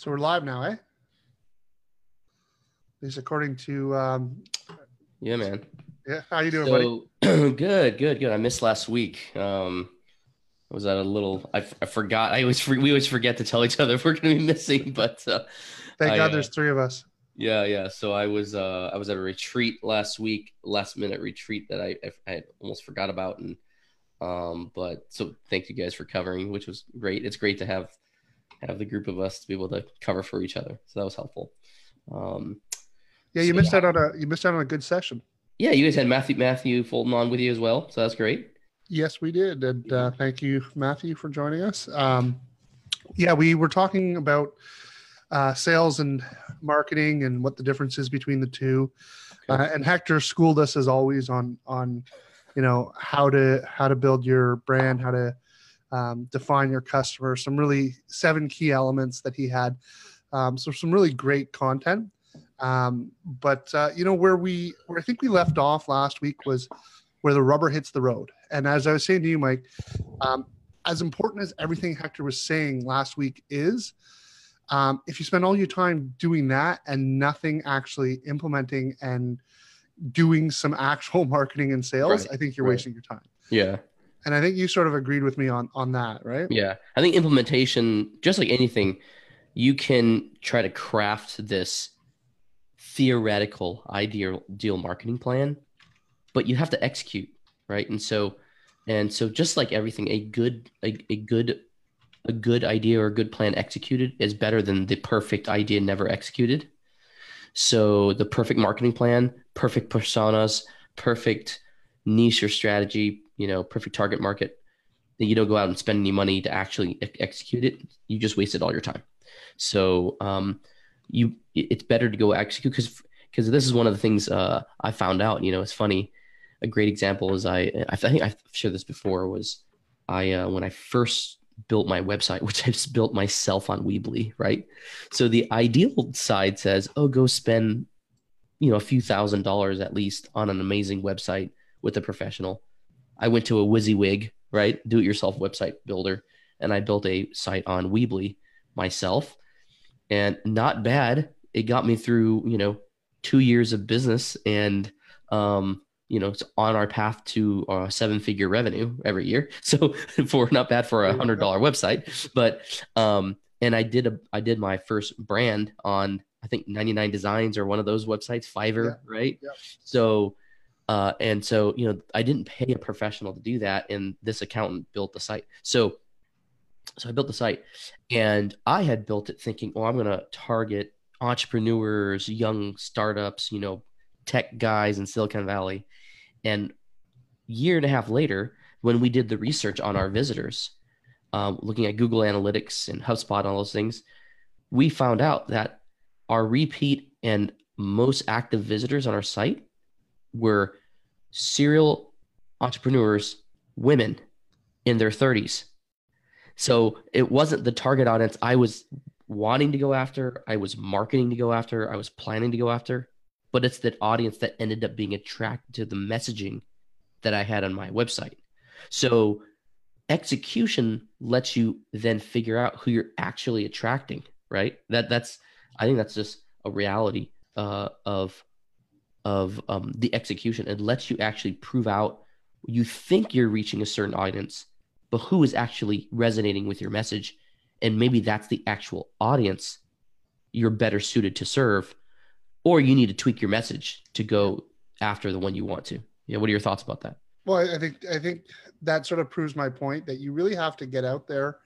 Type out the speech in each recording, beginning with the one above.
So we're live now, eh? At least according to um Yeah, man. yeah, how you doing, buddy? Good, good, good. I missed last week. Um, I was at a little. I, I forgot. I always we always forget to tell each other if we're going to be missing. But uh, Thank I, God uh, there's three of us. yeah, yeah. So I was uh, I was at a retreat last week, last minute retreat that I I, I almost forgot about, and um, but so thank you guys for covering, which was great. It's great to have have the group of us to be able to cover for each other. So that was helpful. Um, Yeah, you so missed out on a you missed out on a good session. yeah, you guys had Matthew Matthew Fulton on with you as well, so that's great. Yes, we did. And uh, thank you, Matthew, for joining us. Um, yeah, we were talking about uh, sales and marketing and what the difference is between the two. Okay. Uh, and Hector schooled us as always on on you know how to how to build your brand, how to um, define your customer. Some really seven key elements that he had. Um, so some really great content. Um, but uh, you know where we where I think we left off last week was where the rubber hits the road. And as I was saying to you, Mike, um, as important as everything Hector was saying last week is, um, if you spend all your time doing that and nothing actually implementing and doing some actual marketing and sales, Right, I think you're right. wasting your time. Yeah. And I think you sort of agreed with me on on that, right? Yeah, I think implementation, just like anything, you can try to craft this theoretical ideal deal marketing plan, but you have to execute, right? And so, and so, just like everything, a good a, a good a good idea or a good plan executed is better than the perfect idea never executed. So the perfect marketing plan, perfect personas, perfect niche or strategy, you know, perfect target market that you don't go out and spend any money to actually e- execute it. You just wasted all your time. So um, you, it's better to go execute because because this is one of the things uh, I found out. You know, it's funny. A great example is I I think I've shared this before was I uh, when I first built my website, which I just built myself on Weebly, right? So the ideal side says, oh, go spend you know a few thousand dollars at least on an amazing website with a professional. I went to a WYSIWYG, right, do-it-yourself website builder, and I built a site on Weebly myself, and not bad. It got me through, you know, two years of business, and um, you know, it's on our path to uh, seven-figure revenue every year. So for not bad for a hundred dollar website, but um, and I did a I did my first brand on I think 99 Designs or one of those websites, Fiverr, right? Yeah. So uh, and so, you know, I didn't pay a professional to do that, and this accountant built the site. So, so I built the site, and I had built it thinking, oh, I'm going to target entrepreneurs, young startups, you know, tech guys in Silicon Valley. And year and a half later, when we did the research on our visitors, um, looking at Google Analytics and HubSpot and all those things, we found out that our repeat and most active visitors on our site were serial entrepreneurs, women in their 30s. So it wasn't the target audience I was wanting to go after, I was marketing to go after, I was planning to go after, but it's that audience that ended up being attracted to the messaging that I had on my website. So execution lets you then figure out who you're actually attracting, right? That that's I think that's just a reality uh, of of um, the execution. and lets you actually prove out you think you're reaching a certain audience, but who is actually resonating with your message, and maybe that's the actual audience you're better suited to serve, or you need to tweak your message to go after the one you want to. Yeah, what are your thoughts about that? Well, I think I think that sort of proves my point that you really have to get out there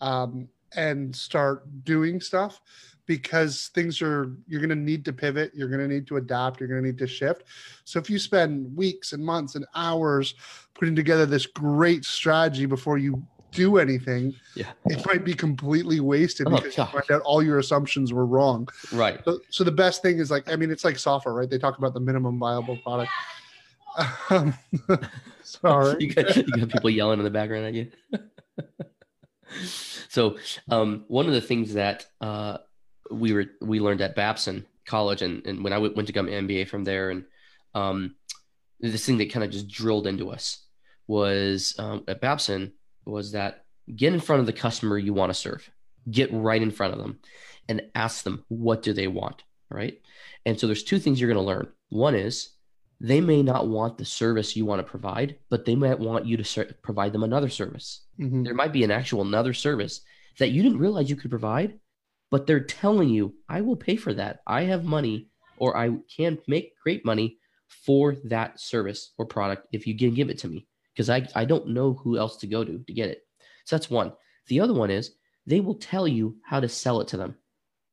um, and start doing stuff because things are you're going to need to pivot, you're going to need to adapt, you're going to need to shift. So if you spend weeks and months and hours putting together this great strategy before you do anything, Yeah. it might be completely wasted Oh, because you gosh. find out all your assumptions were wrong. Right. So, so the best thing is like, I mean, it's like software, right? They talk about the minimum viable product. Um, sorry. you, got, you got people yelling in the background at you. so, um, one of the things that uh, we were we learned at Babson College, and, and when I w- went to come MBA from there, and um, this thing that kind of just drilled into us was um, at Babson was that get in front of the customer you want to serve, get right in front of them, and ask them what do they want, right? And so there's two things you're going to learn. One is they may not want the service you want to provide, but they might want you to ser- provide them another service. Mhm. There might be an actual another service that you didn't realize you could provide, but they're telling you, I will pay for that. I have money or I can make great money for that service or product if you can give it to me because I, I don't know who else to go to to get it. So that's one. The other one is they will tell you how to sell it to them,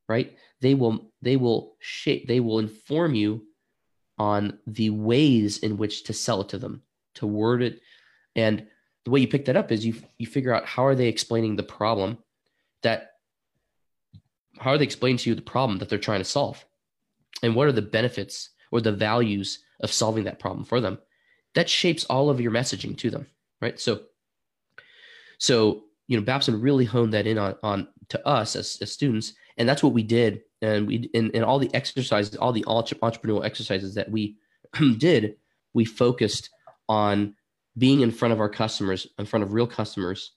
right? They will they will shape they will inform you on the ways in which to sell it to them, to word it, and the way you pick that up is you you figure out how are they explaining the problem that how are they explaining to you the problem that they're trying to solve? And what are the benefits or the values of solving that problem for them? That shapes all of your messaging to them right? So so you know babson really honed that in on on to us as, as students and that's what we did. And we in, in all the exercises all the entre- entrepreneurial exercises that we did we focused on being in front of our customers in front of real customers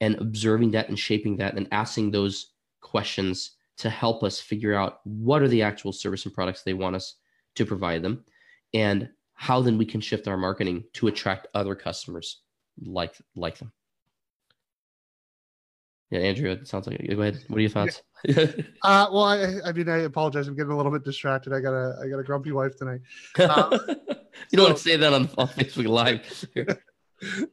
and observing that and shaping that and asking those questions to help us figure out what are the actual service and products they want us to provide them and how then we can shift our marketing to attract other customers like like them yeah andrew it sounds like go ahead what are your thoughts Uh, well, I, I mean, I apologize. I'm getting a little bit distracted. I got a, I got a grumpy wife tonight. Uh, you don't want to say that on, on facebook live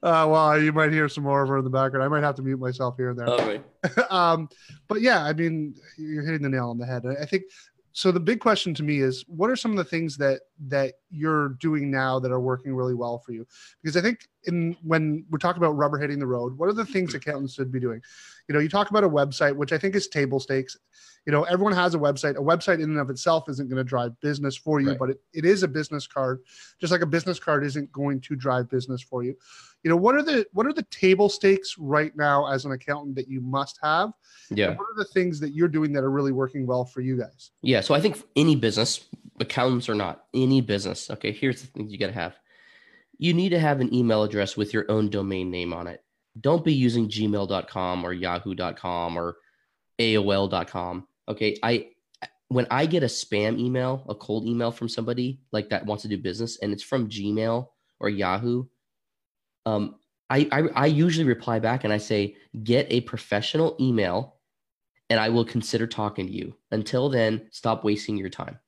Uh, well, you might hear some more of her in the background. I might have to mute myself here and there. all right um, but yeah, I mean, you're hitting the nail on the head. I I think so. The big question to me is, what are some of the things that that you're doing now that are working really well for you? Because I think in when we're talking about rubber hitting the road, what are the things mm-hmm. accountants should be doing? You know, you talk about a website, which I think is table stakes. You know, everyone has a website. A website in and of itself isn't going to drive business for you, Right. but it, it is a business card, just like a business card isn't going to drive business for you. You know, what are the what are the table stakes right now as an accountant that you must have? yeah What are the things that you're doing that are really working well for you guys? Yeah, so I think any business, accountants or not, any business, okay, here's the things you got to have. You need to have an email address with your own domain name on it. Don't be using gmail.com or yahoo.com or AOL.com. Okay, I when I get a spam email, a cold email from somebody like that wants to do business and it's from Gmail or Yahoo, um, I, I I usually reply back and I say, get a professional email and I will consider talking to you. Until then, stop wasting your time.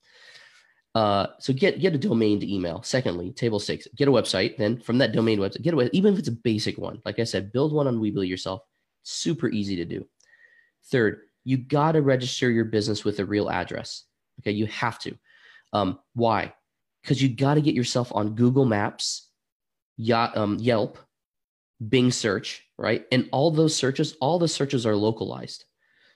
Uh, so get get a domain to email. Secondly, table stakes, Get a website. Then from that domain website, get a even if it's a basic one. Like I said, build one on Weebly yourself. Super easy to do. Third, you got to register your business with a real address. Okay, you have to. Um, why? Because you got to get yourself on Google Maps, um, Yelp, Bing search, right? And all those searches, all the searches are localized.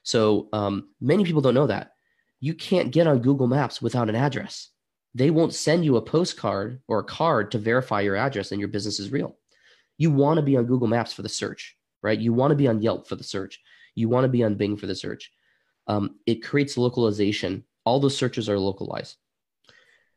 So um, many people don't know that. You can't get on Google Maps without an address. They won't send you a postcard or a card to verify your address and your business is real. You want to be on Google Maps for the search, right? You want to be on Yelp for the search. You want to be on Bing for the search. Um, it creates localization. All those searches are localized.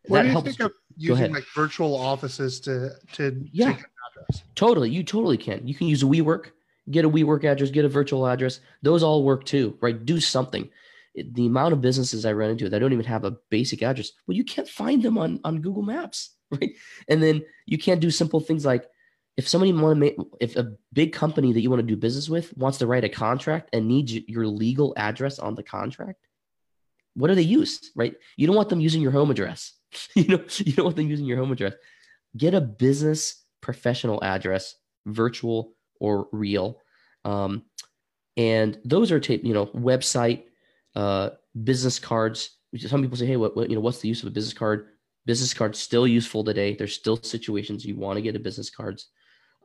What that do you helps. think of using like virtual offices to to Yeah. take an address? Totally. You totally can. You can use a WeWork, get a WeWork address, get a virtual address. Those all work too, right? Do something. The amount of businesses I run into that don't even have a basic address, well, you can't find them on, on Google Maps, right? And then you can't do simple things like if somebody want to make, if a big company that you want to do business with wants to write a contract and needs your legal address on the contract, what do they use, right? You don't want them using your home address. you know, you don't want them using your home address. Get a business professional address, virtual or real. Um, and those are tape, you know, website, uh, business cards. Some people say, "Hey, what, what, you know, what's the use of a business card?" Business cards still useful today. There's still situations you want to get a business cards,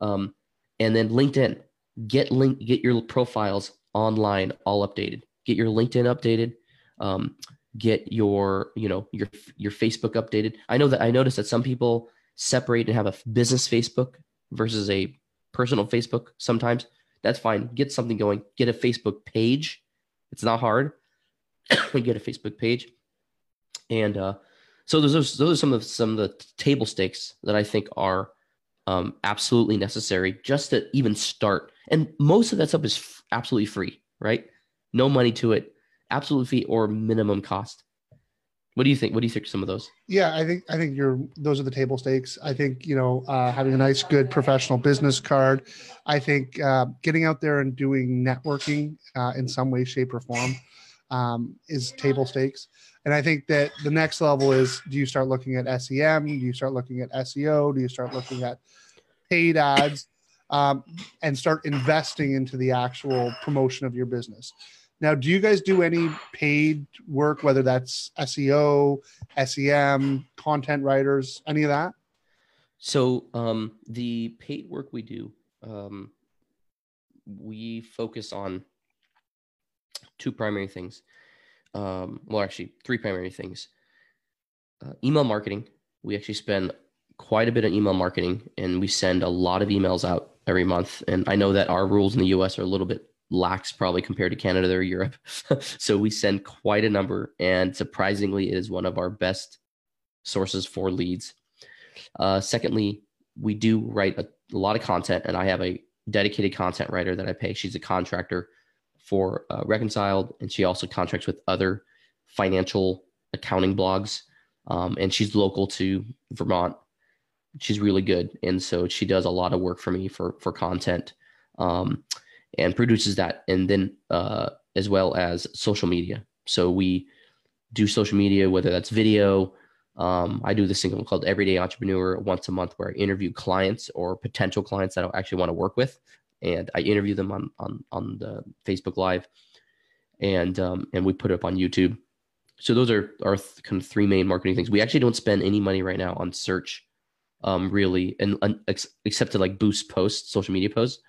um, and then LinkedIn. Get link, get your profiles online, all updated. Get your LinkedIn updated. Um, get your, you know, your your Facebook updated. I know that I noticed that some people separate and have a business Facebook versus a personal Facebook sometimes. That's fine. Get something going. Get a Facebook page. It's not hard. get a Facebook page. And uh, so those, those those are some of some of the table stakes that I think are um, absolutely necessary just to even start. And most of that stuff is f- absolutely free, right? No money to it. absolute fee or minimum cost. What do you think? What do you think? Of some of those? Yeah, I think I think you're those are the table stakes. I think you know uh, having a nice, good professional business card. I think uh, getting out there and doing networking uh, in some way, shape, or form um, is table stakes. And I think that the next level is: do you start looking at SEM? Do you start looking at SEO? Do you start looking at paid ads? Um, and start investing into the actual promotion of your business. Now, do you guys do any paid work, whether that's SEO, SEM, content writers, any of that? So, um, the paid work we do, um, we focus on two primary things. Um, well, actually, three primary things. Uh, email marketing. We actually spend quite a bit on email marketing, and we send a lot of emails out every month. And I know that our rules in the U.S. are a little bit lax probably compared to Canada or Europe. so we send quite a number, and surprisingly, it is one of our best sources for leads. Uh, secondly, we do write a, a, lot of content, and I have a dedicated content writer that I pay. She's a contractor for uh, Reconciled, and she also contracts with other financial accounting blogs. Um, and she's local to Vermont. She's really good, and so she does a lot of work for me for for content. Um, and produces that, and then uh, as well as social media. So we do social media, whether that's video. Um, I do this thing called Everyday Entrepreneur once a month, where I interview clients or potential clients that I actually want to work with, and I interview them on on on the Facebook Live, and um, and we put it up on YouTube. So those are our th- kind of three main marketing things. We actually don't spend any money right now on search, um, really, and, and ex- except to like boost posts, social media posts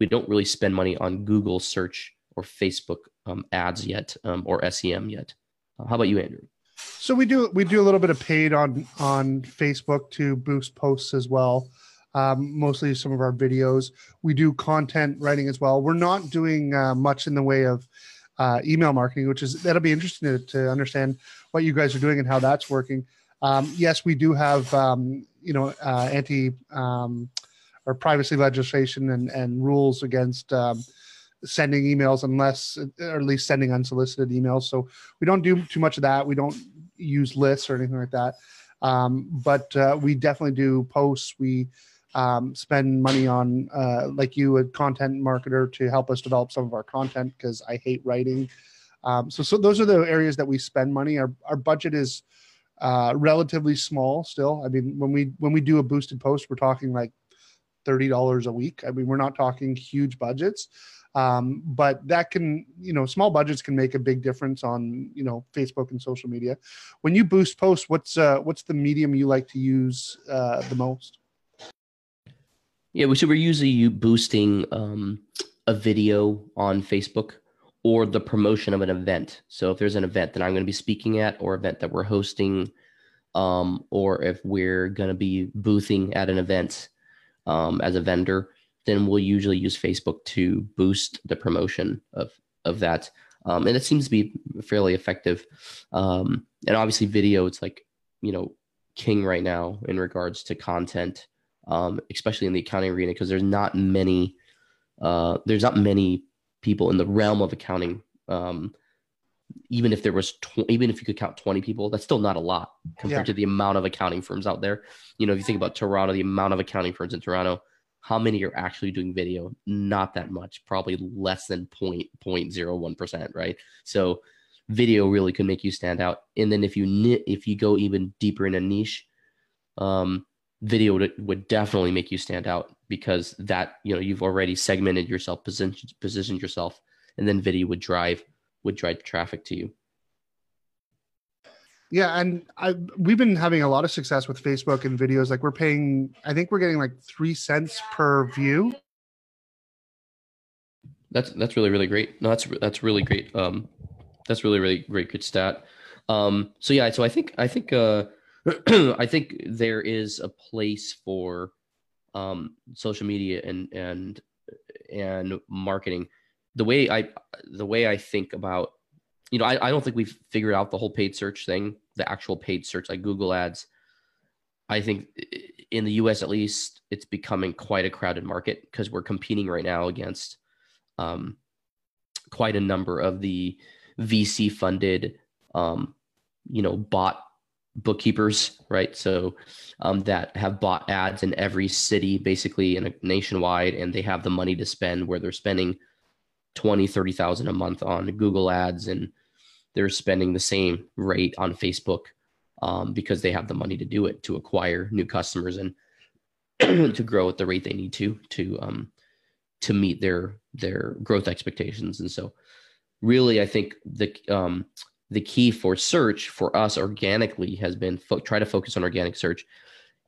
we don't really spend money on Google search or Facebook um, ads yet um, or SEM yet. Uh, how about you, Andrew? So we do we do a little bit of paid on on Facebook to boost posts as well. Um, mostly some of our videos. We do content writing as well. We're not doing uh, much in the way of uh, email marketing, which is that'll be interesting to, to, understand what you guys are doing and how that's working. Um, yes, we do have um, you know uh, anti um, or privacy legislation and, and rules against um, sending emails unless, or at least sending unsolicited emails. So we don't do too much of that. We don't use lists or anything like that. Um, but uh, we definitely do posts. We um, spend money on, uh, like you, a content marketer to help us develop some of our content because I hate writing. Um, so, so those are the areas that we spend money. Our, our budget is uh, relatively small still. I mean, when we when we do a boosted post, we're talking like $30 a week. I mean, we're not talking huge budgets. Um, but that can, you know, small budgets can make a big difference on, you know, Facebook and social media. When you boost posts, what's uh, what's the medium you like to use uh, the most? Yeah, so we're usually boosting um, a video on Facebook or the promotion of an event. So if there's an event that I'm going to be speaking at, or event that we're hosting, um, or if we're going to be boothing at an event, um, as a vendor, then we'll usually use Facebook to boost the promotion of of that. Um, and it seems to be fairly effective. Um, and obviously, video it's like you know king right now in regards to content, um, especially in the accounting arena because there's not many uh, there's not many people in the realm of accounting. Um, even if there was tw- even if you could count 20 people that's still not a lot compared yeah. to the amount of accounting firms out there you know if you think about toronto the amount of accounting firms in toronto how many are actually doing video not that much probably less than point point zero one percent right so video really could make you stand out and then if you if you go even deeper in a niche um video would, would definitely make you stand out because that you know you've already segmented yourself positioned positioned yourself and then video would drive would drive traffic to you. Yeah, and I we've been having a lot of success with Facebook and videos. Like we're paying, I think we're getting like three cents per view. That's that's really really great. No, that's that's really great. Um, that's really really great good stat. Um, so yeah, so I think I think uh, I think there is a place for um, social media and and and marketing. The way I the way I think about you know I, I don't think we've figured out the whole paid search thing the actual paid search like Google ads. I think in the US at least it's becoming quite a crowded market because we're competing right now against um, quite a number of the VC funded, um, you know, bot bookkeepers, right? So um, that have bought ads in every city, basically in a nationwide, and they have the money to spend where they're spending 20, 30,000 a month on Google ads and they're spending the same rate on Facebook um, because they have the money to do it to acquire new customers and to grow at the rate they need to to um, to meet their their growth expectations. And so, really, I think the um, the key for search for us organically has been fo- try to focus on organic search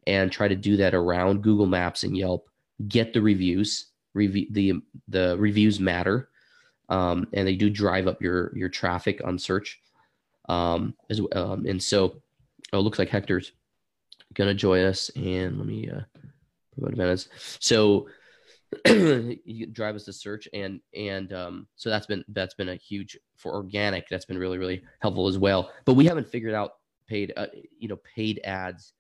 and try to do that around Google Maps and Yelp. Get the reviews. Review the the reviews matter, um, and they do drive up your your traffic on search. Um, as um, and so, oh, it looks like Hector's gonna join us, and let me uh, promote minutes. So drive us to search and and um, so that's been that's been a huge for organic that's been really really helpful as well. But we haven't figured out paid uh, you know paid ads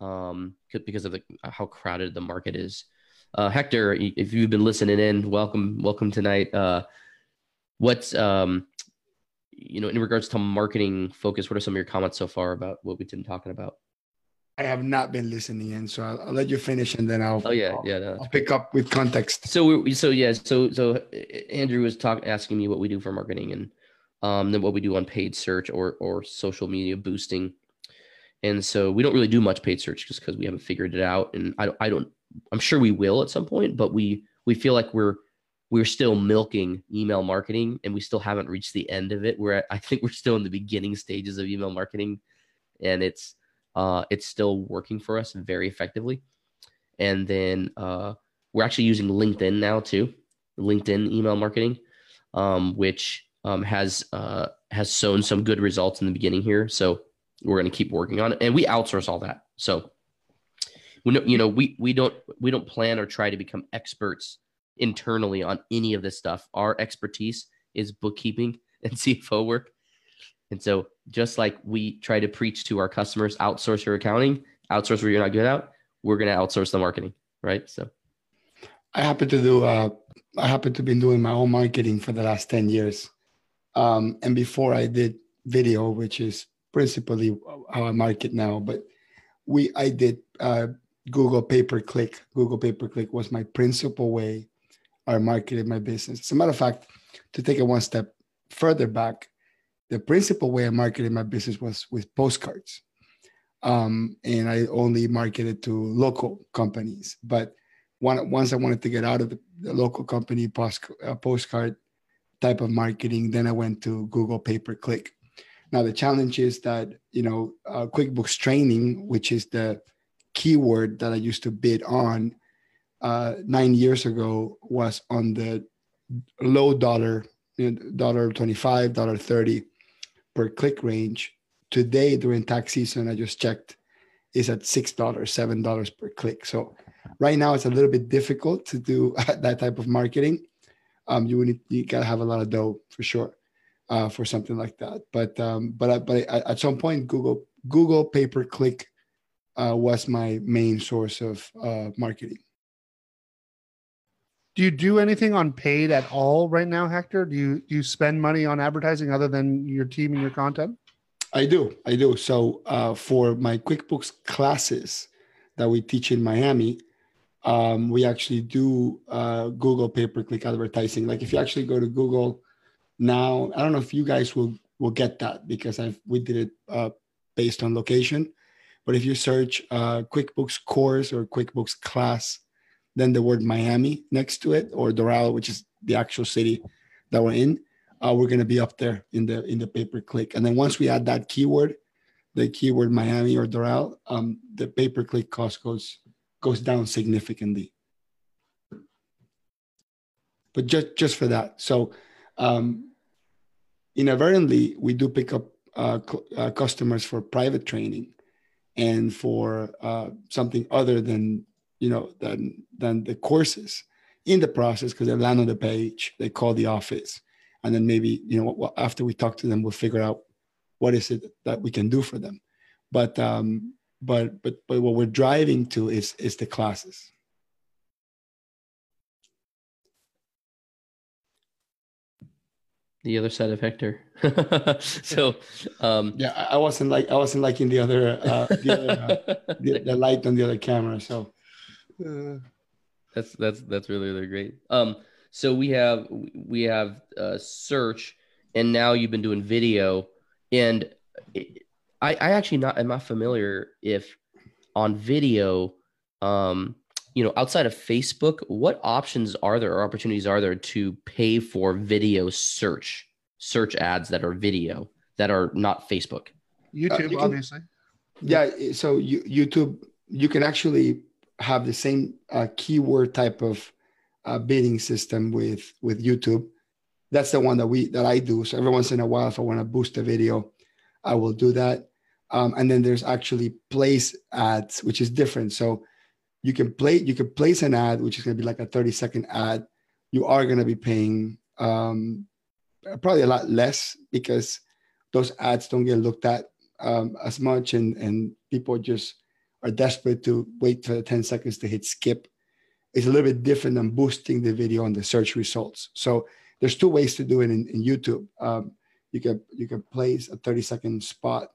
um, because of the, how crowded the market is. Uh, hector if you've been listening in welcome welcome tonight. Uh, what's um, you know in regards to marketing focus what are some of your comments so far about what we've been talking about I have not been listening in, so I'll, I'll let you finish, and then I'll. Oh yeah, I'll, yeah. No, I'll pick up with context. So we so yeah so so Andrew was talking asking me what we do for marketing and um then what we do on paid search or or social media boosting, and so we don't really do much paid search just because we haven't figured it out, and I don't I don't I'm sure we will at some point, but we we feel like we're we're still milking email marketing and we still haven't reached the end of it. We're at, I think we're still in the beginning stages of email marketing, and it's uh, it's still working for us very effectively. And then uh, we're actually using LinkedIn now too, LinkedIn email marketing, um, which um, has uh, has shown some good results in the beginning here. So we're going to keep working on it, and we outsource all that. So we know, you know, we we don't we don't plan or try to become experts internally on any of this stuff. Our expertise is bookkeeping and CFO work. And so, just like we try to preach to our customers, outsource your accounting, outsource where you're not good at, we're going to outsource the marketing, right? So, I happen to do. Uh, I happen to be doing my own marketing for the last ten years, um, and before I did video, which is principally how I market now. But we, I did uh, Google pay per click. Google pay per click was my principal way I marketed my business. As a matter of fact, to take it one step further back, the principal way I marketed my business was with postcards. Um, and I only marketed to local companies. But one, once I wanted to get out of the, the local company post, uh, postcard type of marketing, then I went to Google pay per click. Now the challenge is that you know uh, QuickBooks training, which is the keyword that I used to bid on uh, nine years ago, was on the low dollar, dollar twenty five, dollar thirty per click range. Today, during tax season, I just checked, is at $6, $7 per click. So right now, it's a little bit difficult to do that type of marketing. Um, you need, you gotta have a lot of dough for sure uh, for something like that. But um, but but at some point, Google Google pay per click uh, was my main source of uh, marketing. Do you do anything on paid at all right now, Hector? Do you do you spend money on advertising other than your team and your content? I do, I do. So uh, for my QuickBooks classes that we teach in Miami, um, we actually do uh, Google pay per click advertising. Like if you actually go to Google now, I don't know if you guys will will get that because I've we did it uh, based on location. But if you search uh, QuickBooks course or QuickBooks class then the word Miami next to it, or Doral, which is the actual city that we're in, uh, we're going to be up there in the in the pay per click. And then once we add that keyword, the keyword Miami or Doral, um, the pay per click cost goes goes down significantly. But just just for that, so um, inadvertently, we do pick up uh, uh, customers for private training and for uh, something other than you know than than the courses in the process because they land on the page they call the office and then maybe you know after we talk to them we'll figure out what is it that we can do for them but um but but but what we're driving to is is the classes the other side of Hector. so, um, yeah, I wasn't like I wasn't liking the other uh, the, other, uh, the, the, light on the other camera. So that's that's that's really really great. Um, so we have we have uh, search, and now you've been doing video, and I I actually not am not familiar if on video, um, you know, outside of Facebook, what options are there or opportunities are there to pay for video search, search ads that are video that are not Facebook? YouTube, uh, you can, obviously. Yeah. So you, YouTube, you can actually have the same uh, keyword type of uh, bidding system with with YouTube. That's the one that we that I do. So every once in a while, if I want to boost a video, I will do that. Um, and then there's actually place ads, which is different. So you can play you can place an ad which is going to be like a 30 second ad you are going to be paying um, probably a lot less because those ads don't get looked at um, as much and and people just are desperate to wait for 10 seconds to hit skip it's a little bit different than boosting the video on the search results so there's two ways to do it in, in youtube um, you can you can place a 30 second spot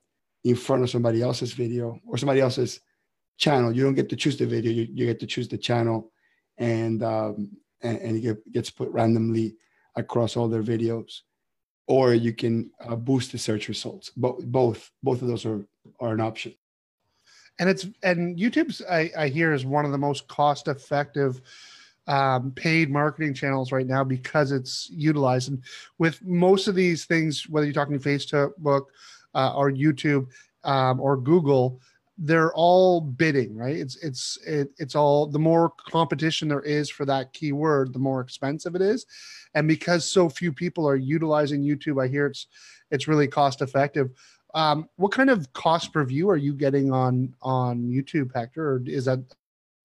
in front of somebody else's video or somebody else's channel. You don't get to choose the video. You, you get to choose the channel, and um, and, and, it get, gets put randomly across all their videos. Or you can uh, boost the search results. But both both of those are are an option. And it's and YouTube's I, I hear is one of the most cost effective um, paid marketing channels right now because it's utilized. And with most of these things, whether you're talking Facebook uh, or YouTube um, or Google, they're all bidding right? It's it's it, it's all the more competition there is for that keyword the more expensive it is. And because so few people are utilizing youtube i hear it's it's really cost effective um, what kind of cost per view are you getting on on youtube hector? Or is that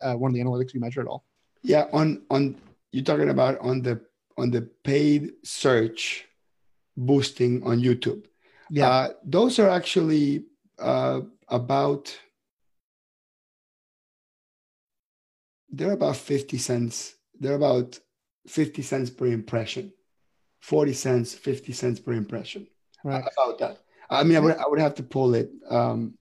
uh, one of the analytics you measure at all? Yeah on on you're talking about on the on the paid search boosting on youtube. Yeah. Uh, those are actually uh, about they're about 50 cents they're about 50 cents per impression. 40 cents 50 cents per impression. Right. about that i mean I would, I would have to pull it um,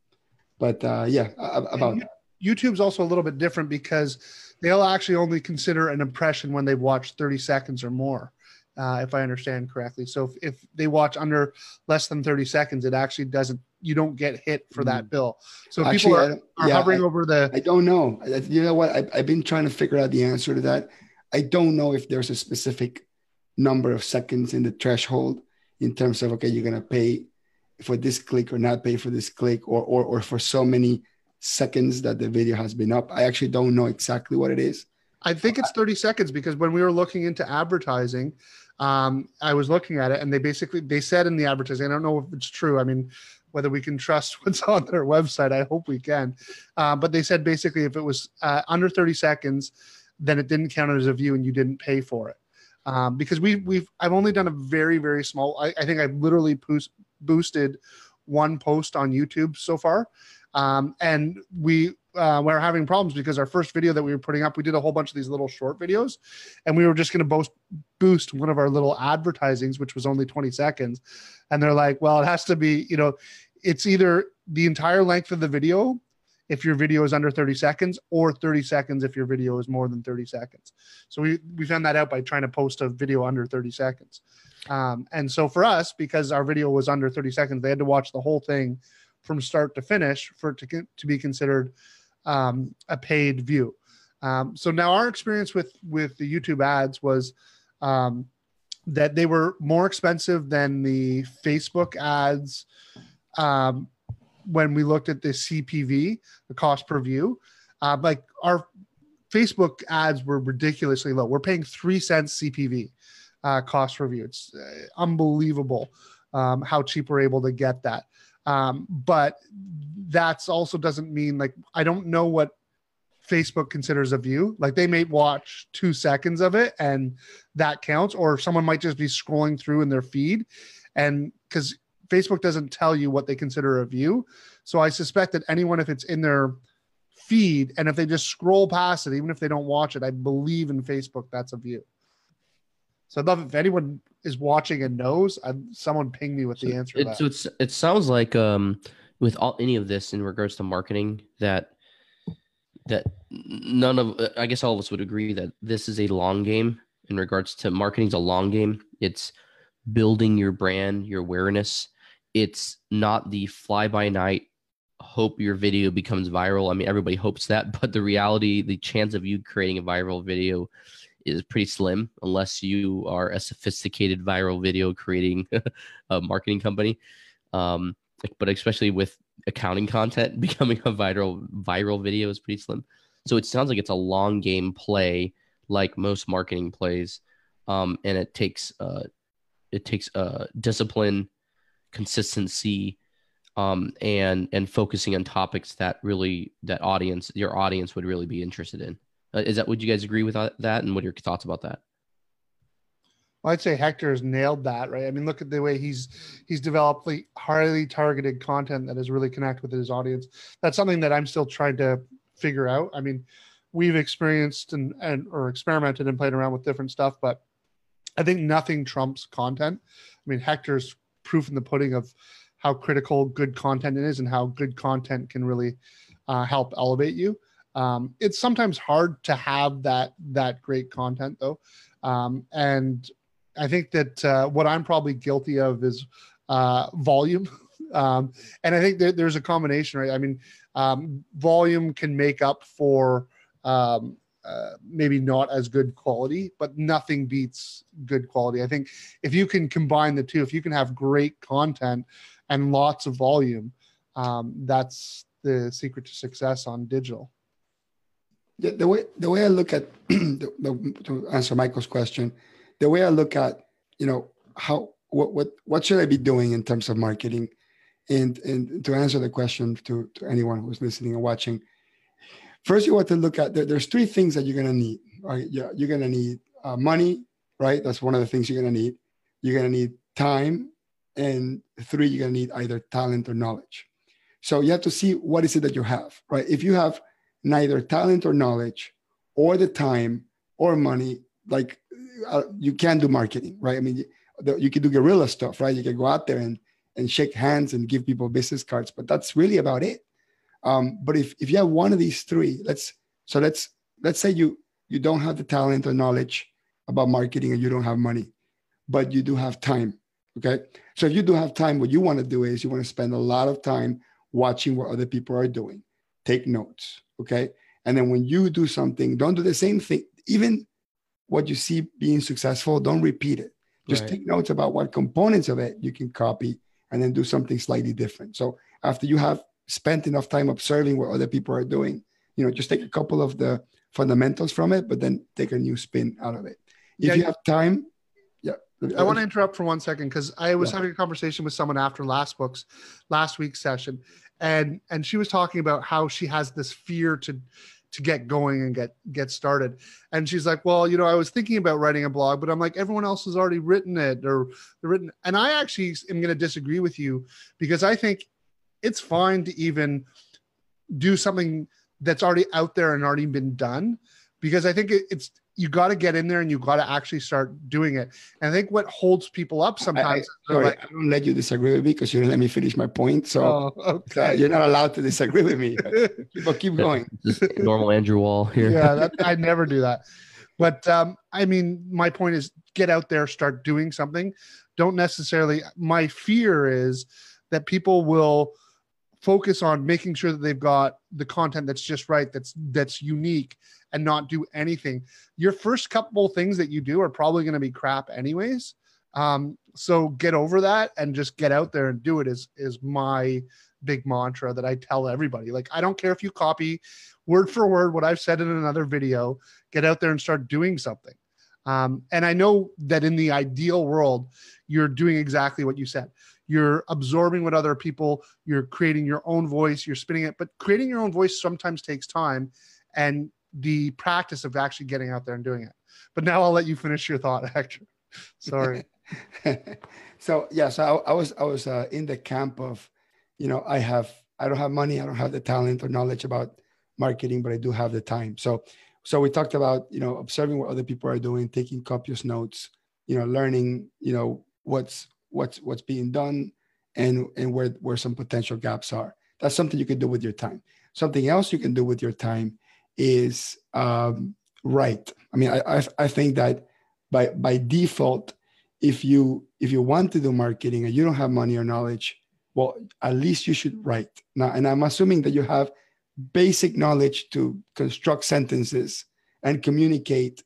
but uh, yeah about youtube's also a little bit different because they'll actually only consider an impression when they've watched 30 seconds or more uh, if I understand correctly. So if, if, they watch under less than 30 seconds, it actually doesn't, you don't get hit for that mm. bill. So actually, people are, are yeah, hovering I, over the. I don't know. You know what? I, I've been trying to figure out the answer to that. I don't know if there's a specific number of seconds in the threshold in terms of, okay, you're going to pay for this click or not pay for this click or, or, or for so many seconds that the video has been up. I actually don't know exactly what it is. I think it's 30 seconds because when we were looking into advertising, um, I was looking at it and they basically they said in the advertising, I don't know if it's true. I mean, whether we can trust what's on their website, I hope we can. Uh, but they said basically if it was uh, under 30 seconds, then it didn't count as a view and you didn't pay for it. Um, because we we've I've only done a very very small. I, I think I've literally boost, boosted one post on YouTube so far, um, and we uh, we were having problems because our first video that we were putting up, we did a whole bunch of these little short videos, and we were just going to boost boost one of our little advertisings, which was only 20 seconds, and they're like, well, it has to be, you know, it's either the entire length of the video if your video is under 30 seconds or 30 seconds if your video is more than 30 seconds. So we we found that out by trying to post a video under 30 seconds um, and so for us because our video was under 30 seconds they had to watch the whole thing from start to finish for it to, to be considered um, a paid view. Um, so now our experience with with the YouTube ads was um, that they were more expensive than the Facebook ads um, when we looked at the CPV, the cost per view. Uh, like our Facebook ads were ridiculously low. We're paying three cents CPV uh, cost per view. It's uh, unbelievable um, how cheap we're able to get that. Um, but that's also doesn't mean like I don't know what Facebook considers a view. Like they may watch two seconds of it and that counts, or someone might just be scrolling through in their feed. And because Facebook doesn't tell you what they consider a view. So I suspect that anyone, if it's in their feed and if they just scroll past it, even if they don't watch it, I believe in Facebook that's a view. So I'd love if anyone is watching and knows, i someone ping me with the answer. It, so it's it sounds like um with all any of this in regards to marketing that that none of I guess all of us would agree that this is a long game in regards to marketing is a long game. It's building your brand, your awareness. It's not the fly by night hope your video becomes viral. I mean, everybody hopes that, but the reality, the chance of you creating a viral video is pretty slim unless you are a sophisticated viral video creating a marketing company. Um, but especially with accounting content, becoming a viral viral video is pretty slim. So it sounds like it's a long game play, like most marketing plays, um, and it takes uh, it takes uh, discipline, consistency, um, and and focusing on topics that really that audience your audience would really be interested in. Uh, is that would you guys agree with that? And what are your thoughts about that? Well, I'd say Hector has nailed that, right? I mean, look at the way he's he's developed the highly targeted content that has really connect with his audience. That's something that I'm still trying to figure out. I mean, we've experienced and, and or experimented and played around with different stuff, but I think nothing trumps content. I mean, Hector's proof in the pudding of how critical good content is and how good content can really uh, help elevate you. Um, it's sometimes hard to have that that great content though, um, and I think that uh, what I'm probably guilty of is uh, volume. um, and I think that there's a combination, right? I mean, um, volume can make up for um, uh, maybe not as good quality, but nothing beats good quality. I think if you can combine the two, if you can have great content and lots of volume, um, that's the secret to success on digital. The, the way the way I look at the, the, to answer Michael's question, the way I look at you know how what what what should I be doing in terms of marketing, and and to answer the question to to anyone who's listening and watching, first you want to look at there, there's three things that you're gonna need. Right, yeah, you're gonna need uh, money, right? That's one of the things you're gonna need. You're gonna need time and three you're to need either talent or knowledge so you have to see what is it that you have right if you have neither talent or knowledge or the time or money. Like uh, you can't do marketing right? I mean the, you can do guerrilla stuff right? You can go out there and and shake hands and give people business cards but that's really about it. Um, but if, if you have one of these three let's so let's let's say you you don't have the talent or knowledge about marketing and you don't have money but you do have time Okay. So if you do have time, what you want to do is you want to spend a lot of time watching what other people are doing, take notes. Okay. And then when you do something, don't do the same thing. Even what you see being successful, don't repeat it. Just right. take notes about what components of it you can copy and then do something slightly different. So after you have spent enough time observing what other people are doing, you know, just take a couple of the fundamentals from it, but then take a new spin out of it. If yeah, you have time, yeah. I want to interrupt for one second because I was yeah. having a conversation with someone after last book's last week's session, and and she was talking about how she has this fear to to get going and get get started. And she's like, "Well, you know, I was thinking about writing a blog, but I'm like, everyone else has already written it or written." And I actually am going to disagree with you because I think it's fine to even do something that's already out there and already been done because I think it, it's you got to get in there and you got to actually start doing it. And I think what holds people up sometimes. I, I sorry, like, I don't let you disagree with me because you didn't let me finish my point. So oh, okay. you're not allowed to disagree with me. but keep going. Just normal Andrew Wall here. yeah, that, I never do that. But um, I mean, my point is get out there, start doing something. Don't necessarily. My fear is that people will focus on making sure that they've got the content that's just right that's that's unique and not do anything. Your first couple things that you do are probably going to be crap anyways. Um, so get over that and just get out there and do it is is my big mantra that i tell everybody. Like i don't care if you copy word for word what i've said in another video get out there and start doing something. Um, and i know that in the ideal world you're doing exactly what you said you're absorbing what other people you're creating your own voice you're spinning it. But creating your own voice sometimes takes time and the practice of actually getting out there and doing it. But now i'll let you finish your thought hector. Sorry. So yeah so I, I was i was uh, in the camp of you know i have i don't have money i don't have the talent or knowledge about marketing but i do have the time. So so we talked about you know observing what other people are doing taking copious notes you know, learning, you know, what's what's what's being done and and where where some potential gaps are. That's something you can do with your time. Something else you can do with your time is um, write. I mean, I, I I think that by by default, if you if you want to do marketing and you don't have money or knowledge, well, at least you should write. Now, and I'm assuming that you have basic knowledge to construct sentences and communicate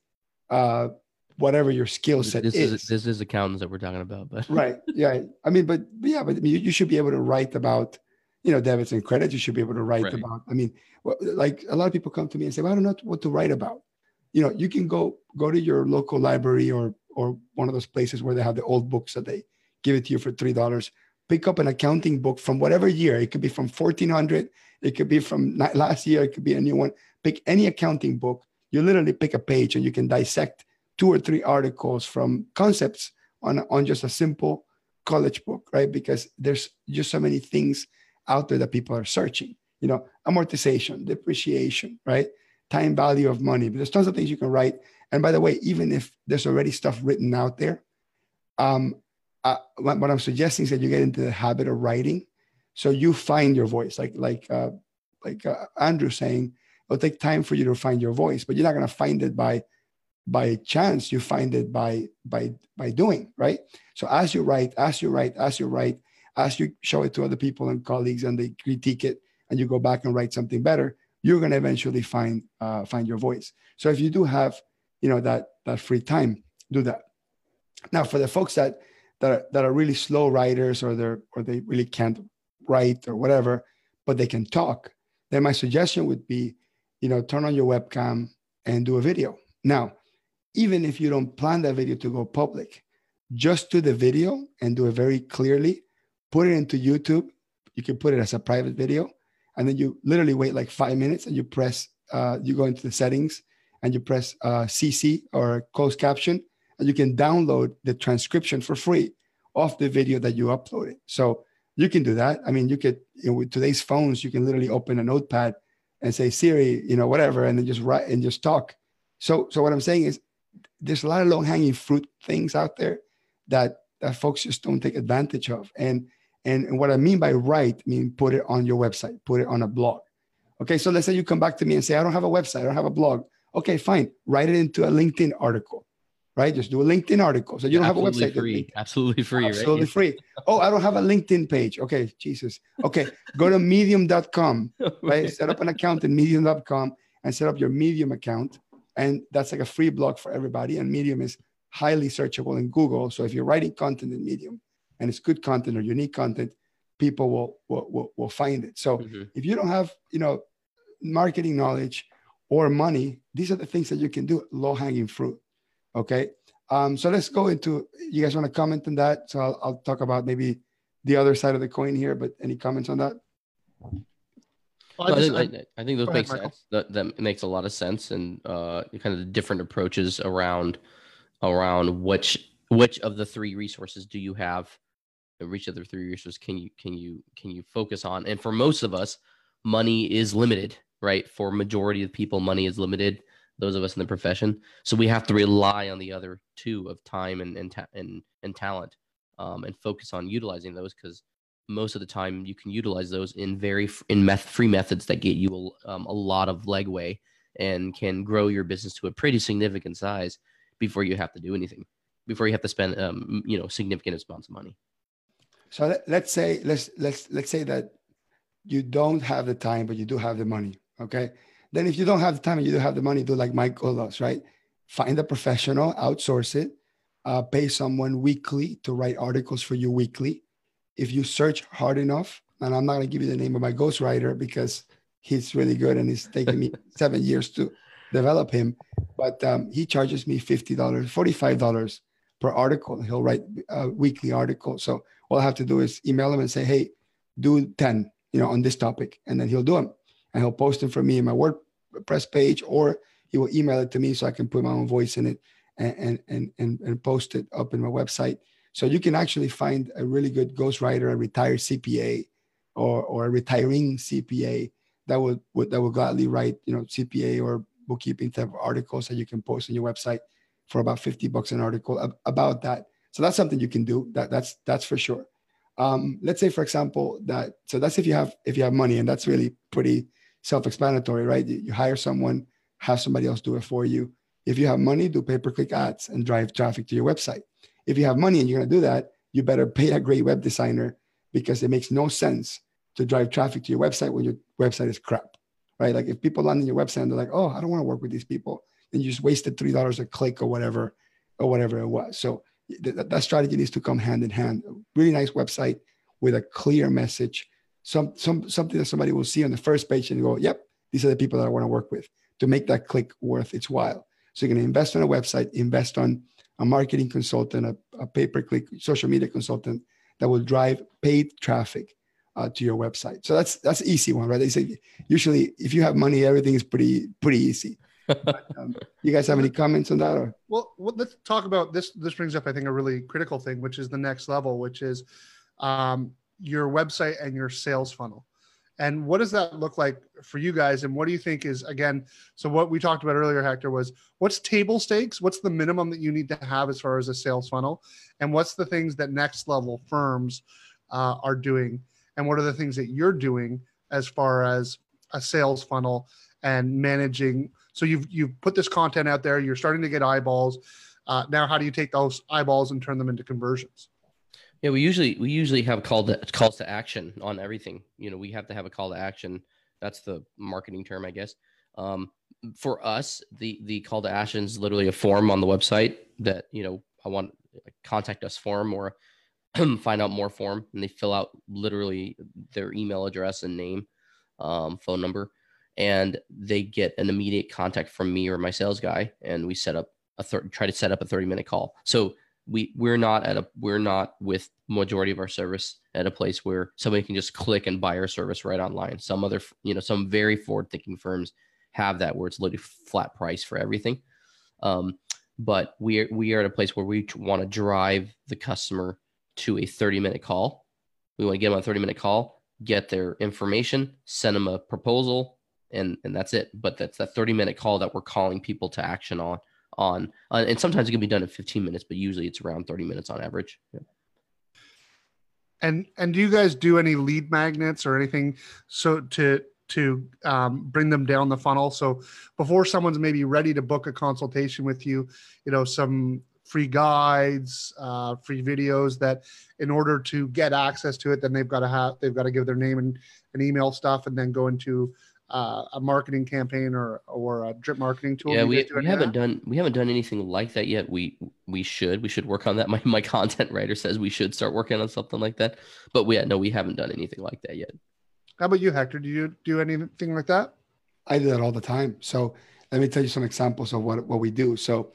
uh, whatever your skill set this is. is. This is accountants that we're talking about, but right. Yeah. I mean, but, but yeah, but you, you should be able to write about, you know, debits and credits. You should be able to write Right. about. I mean, like a lot of people come to me and say, "Well, I don't know what to write about." You know, you can go go to your local library or or one of those places where they have the old books that they give it to you for three dollars. Pick up an accounting book from whatever year. It could be from fourteen hundred. It could be from last year. It could be a new one. Pick any accounting book. You literally pick a page and you can dissect two or three articles from concepts on on just a simple college book, right? Because there's just so many things out there that people are searching. You know, amortization, depreciation, right? Time value of money. But there's tons of things you can write. And by the way, even if there's already stuff written out there, um, uh, what, I'm suggesting is that you get into the habit of writing, so you find your voice. Like like uh, like uh, Andrew saying, it'll take time for you to find your voice, but you're not going to find it by by chance. You find it by by by doing right. So as you write, as you write, as you write, as you show it to other people and colleagues, and they critique it, and you go back and write something better, you're going to eventually find uh, find your voice. So if you do have you know that that free time, do that. Now for the folks that that are, that are really slow writers or they're or they really can't write or whatever, but they can talk, then my suggestion would be, you know, turn on your webcam and do a video. Now, even if you don't plan that video to go public, just do the video and do it very clearly. Put it into YouTube. You can put it as a private video, and then you literally wait like five minutes and you press. Uh, you go into the settings and you press uh, CC or closed caption, and you can download the transcription for free of the video that you uploaded. So you can do that. I mean, you could you know, with today's phones, you can literally open a notepad and say Siri, you know, whatever, and then just write and just talk. So, so what I'm saying is, there's a lot of low hanging fruit things out there that that folks just don't take advantage of. And and, and what I mean by write, I mean put it on your website, put it on a blog. Okay, so let's say you come back to me and say, I don't have a website, I don't have a blog. Okay, fine, write it into a LinkedIn article, right? Just do a LinkedIn article. So you don't absolutely have a website. free, absolutely free, Absolutely right? free. Oh, I don't have a LinkedIn page. Okay, Jesus. Okay, go to medium.com, right? set up an account in medium.com and set up your Medium account. And that's like a free blog for everybody. And Medium is highly searchable in Google. So if you're writing content in Medium and it's good content or unique content, people will will, will, will find it. So Mhm. if you don't have, you know, marketing knowledge or money, these are the things that you can do, low hanging fruit. Okay. Um, so let's go into, you guys want to comment on that? So I'll, I'll talk about maybe the other side of the coin here, but any comments on that? Well, I I, think, I, I think those ahead, sense. That, that makes a lot of sense, and uh, kind of the different approaches around around which which of the three resources do you have? Which of the three resources can you can you can you focus on? And for most of us, money is limited, right? For majority of people, money is limited. Those of us in the profession, so we have to rely on the other two of time and and ta- and, and talent, um, and focus on utilizing those because most of the time you can utilize those in very in meth- free methods that get you a, um, a lot of legway and can grow your business to a pretty significant size before you have to do anything before you have to spend um, you know significant amounts of money So let, let's say, let's, let's, let's say that you don't have the time, but you do have the money. Okay. Then if you don't have the time and you do have the money, do like Michael does, right? Find a professional, outsource it, uh, pay someone weekly to write articles for you weekly. If you search hard enough, and I'm not going to give you the name of my ghostwriter because he's really good and it's taken me seven years to develop him, but um, he charges me $50, $45 per article. He'll write a weekly article. So all I have to do is email him and say, hey, do 10, you know, on this topic. And then he'll do them. And he'll post them for me in my WordPress page, or he will email it to me so I can put my own voice in it and, and, and, and, and post it up in my website. So you can actually find a really good ghostwriter, a retired CPA or, or a retiring CPA that would, would that will gladly write, you know, CPA or bookkeeping type of articles that you can post on your website for about 50 bucks an article ab- about that. So that's something you can do. That that's that's for sure. Um, let's say, for example, that so that's if you have if you have money, and that's really pretty self-explanatory, right? You, you hire someone, have somebody else do it for you. If you have money, do pay-per-click ads and drive traffic to your website. If you have money and you're going to do that, you better pay a great web designer because it makes no sense to drive traffic to your website when your website is crap, right? Like if people land on your website and they're like, "Oh, I don't want to work with these people," then you just wasted three dollars a click or whatever, or whatever it was. So th- that strategy needs to come hand in hand. Really nice website with a clear message, some some something that somebody will see on the first page and go, "Yep, these are the people that I want to work with." To make that click worth its while. So you're going to invest on a website, invest on a marketing consultant, a, a pay-per-click social media consultant that will drive paid traffic uh, to your website. So that's that's easy one, right? They say usually if you have money, everything is pretty pretty easy. but, um, you guys have any comments on that? Or? Well, well, let's talk about this. This brings up, I think, a really critical thing, which is the next level, which is um, your website and your sales funnel. And what does that look like for you guys? And what do you think is again? So what we talked about earlier, Hector, was what's table stakes? What's the minimum that you need to have as far as a sales funnel? And what's the things that next level firms uh, are doing? And what are the things that you're doing as far as a sales funnel and managing? So you've you've put this content out there. You're starting to get eyeballs. Uh, now, how do you take those eyeballs and turn them into conversions? Yeah, we usually we usually have call to, calls to action on everything. You know, we have to have a call to action. That's the marketing term, I guess. Um, for us, the the call to action is literally a form on the website that you know I want contact us form or find out more form, and they fill out literally their email address and name, um, phone number, and they get an immediate contact from me or my sales guy, and we set up a thir- try to set up a thirty minute call. So we we're not at a we're not with majority of our service at a place where somebody can just click and buy our service right online. Some other you know some very forward thinking firms have that where it's literally flat price for everything. Um, but we are we are at a place where we want to drive the customer to a 30 minute call. We want to get them on a 30 minute call get their information send them a proposal and and that's it. But that's that 30 minute call that we're calling people to action on on uh, and sometimes it can be done in 15 minutes but usually it's around 30 minutes on average yeah. and and do you guys do any lead magnets or anything so to to um, bring them down the funnel so before someone's maybe ready to book a consultation with you you know some free guides uh, free videos that in order to get access to it then they've got to have they've got to give their name and, and email stuff and then go into uh, a marketing campaign or or a drip marketing tool? Yeah, we, we haven't done we haven't done anything like that yet. We we should we should work on that. My my content writer says we should start working on something like that. But we yeah, no, we haven't done anything like that yet. How about you, Hector? Do you do anything like that? I do that all the time. So let me tell you some examples of what what we do. So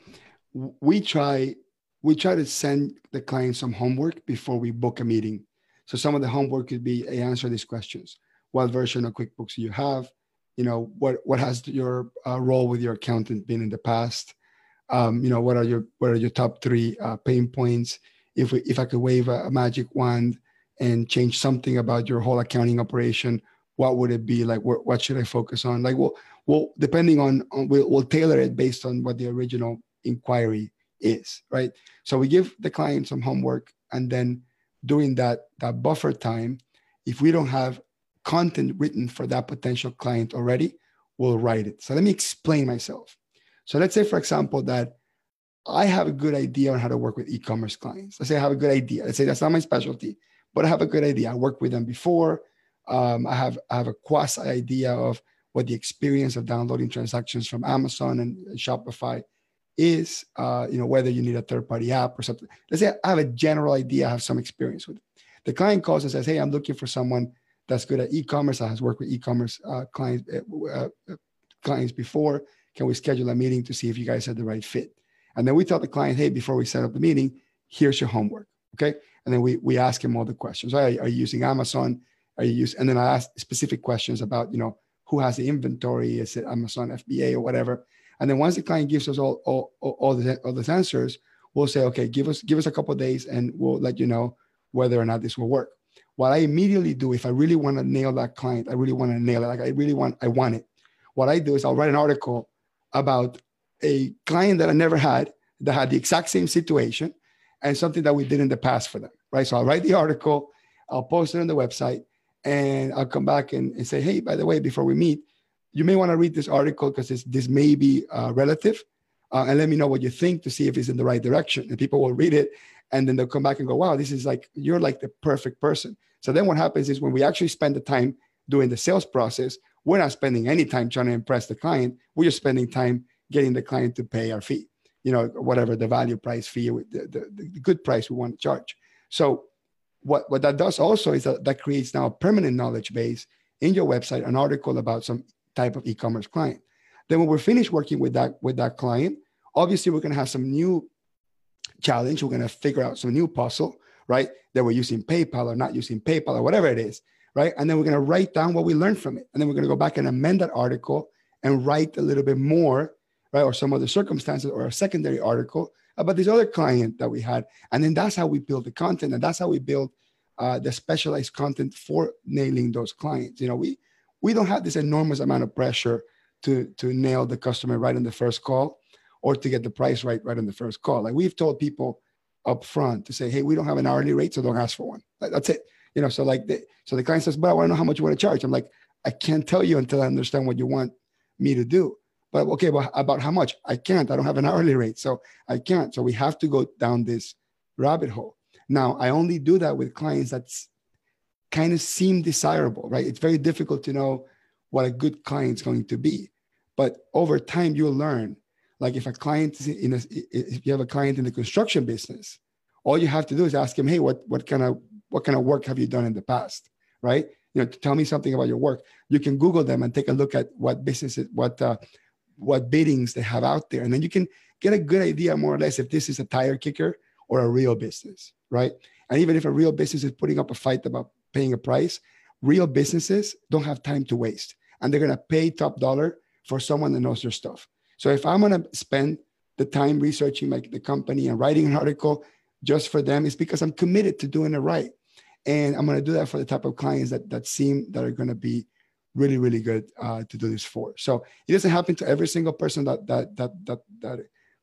we try we try to send the client some homework before we book a meeting. So some of the homework could be hey, answer these questions. What version of QuickBooks do you have? You know what what has your uh, role with your accountant been in the past? Um, you know what are your what are your top three uh, pain points? If we, if i could wave a, a, magic wand and change something about your whole accounting operation what would it be? Like what, should i focus on? Like well well depending on, on we'll, we'll tailor it based on what the original inquiry is right? So we give the client some homework and then during that that buffer time if we don't have content written for that potential client already, we'll write it. So let me explain myself. So let's say, for example, that I have a good idea on how to work with e-commerce clients. Let's say I have a good idea. Let's say that's not my specialty, but I have a good idea. I worked with them before. Um, I have I have a quasi idea of what the experience of downloading transactions from Amazon and Shopify is. Uh, you know whether you need a third party app or something. Let's say I have a general idea. I have some experience with it. The client calls and says, "Hey, I'm looking for someone that's good at e-commerce. I has worked with e-commerce uh, clients uh, uh, clients before. Can we schedule a meeting to see if you guys had the right fit? And then we tell the client, hey, before we set up the meeting, here's your homework. Okay. And then we we ask him all the questions. Are, are you using Amazon? Are you using? And then I ask specific questions about you know who has the inventory? Is it Amazon FBA or whatever? And then once the client gives us all all all, the all the answers, we'll say, okay, give us give us a couple days, and we'll let you know whether or not this will work. What I immediately do, if I really want to nail that client, I really want to nail it. Like I really want, I want it. What I do is I'll write an article about a client that I never had that had the exact same situation and something that we did in the past for them, right? So I'll write the article, I'll post it on the website, and I'll come back and, and say, hey, by the way, before we meet, you may want to read this article because this may be uh, relative, uh, and let me know what you think to see if it's in the right direction. And people will read it, and then they'll come back and go, wow, this is like you're like the perfect person. So then what happens is when we actually spend the time doing the sales process, we're not spending any time trying to impress the client. We're just spending time getting the client to pay our fee, you know, whatever the value price fee, the, the, the good price we want to charge. So what, what that does also is that that creates now a permanent knowledge base in your website, an article about some type of e-commerce client. Then when we're finished working with that with that client, obviously we're going to have some new challenge. We're going to figure out some new puzzle, right? That we're using PayPal or not using PayPal or whatever it is, right? And then we're going to write down what we learned from it. And then we're going to go back and amend that article and write a little bit more, right? Or some other circumstances or a secondary article about this other client that we had. And then that's how we build the content. And that's how we build uh, the specialized content for nailing those clients. You know, we we don't have this enormous amount of pressure to to nail the customer right in the first call or to get the price right right on the first call. Like we've told people up front to say, hey, we don't have an hourly rate, so don't ask for one. That's it. You know, so like the, so the client says, but I want to know how much you want to charge. I'm like, I can't tell you until I understand what you want me to do. But okay, well, about how much? I can't. I don't have an hourly rate, so I can't. So we have to go down this rabbit hole. Now, I only do that with clients that kind of seem desirable, right? It's very difficult to know what a good client is going to be, but over time you'll learn like if a client is in a, if you have a client in the construction business, all you have to do is ask him, hey, what what kind of what kind of work have you done in the past, right? You know, tell me something about your work. You can Google them and take a look at what businesses, what uh, what biddings they have out there, and then you can get a good idea more or less if this is a tire kicker or a real business, right? And even if a real business is putting up a fight about paying a price, real businesses don't have time to waste, and they're gonna pay top dollar for someone that knows their stuff. So if I'm going to spend the time researching the company and writing an article just for them, it's because I'm committed to doing it right. And I'm going to do that for the type of clients that that seem that are going to be really really good uh, to do this for. So it doesn't happen to every single person that that that that that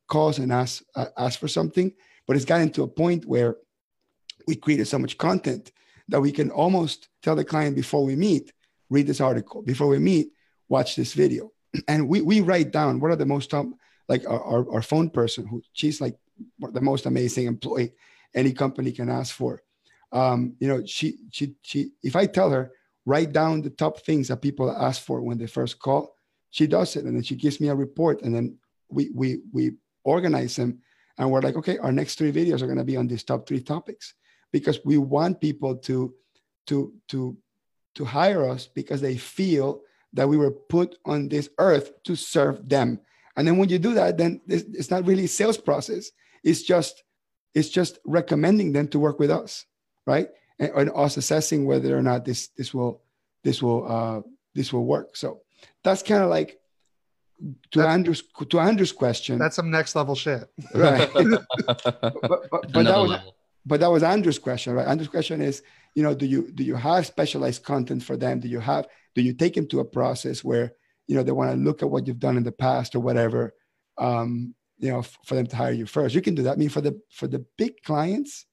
calls and asks uh, asks for something, but it's gotten to a point where we created so much content that we can almost tell the client before we meet, read this article. Before we meet, watch this video and we we write down what are the most top like our, our, our phone person who she's like the most amazing employee any company can ask for. Um, you know, she she she if I tell her write down the top things that people ask for when they first call, she does it and then she gives me a report and then we we we organize them and we're like, okay, our next three videos are going to be on these top three topics because we want people to to to to hire us because they feel that we were put on this earth to serve them. And then when you do that, then it's not really sales process. It's just it's just recommending them to work with us, right? And, and us assessing whether or not this this will this will uh, this will work. So that's kind of like to that's, Andrew's to Andrew's question. That's some next level shit, right? but, but, but that was level. but that was Andrew's question, right? Andrew's question is, you know, do you do you have specialized content for them? Do you have do you take them to a process where you know they want to look at what you've done in the past or whatever um, you know f- for them to hire you first? You can do that. I mean for the for the big clients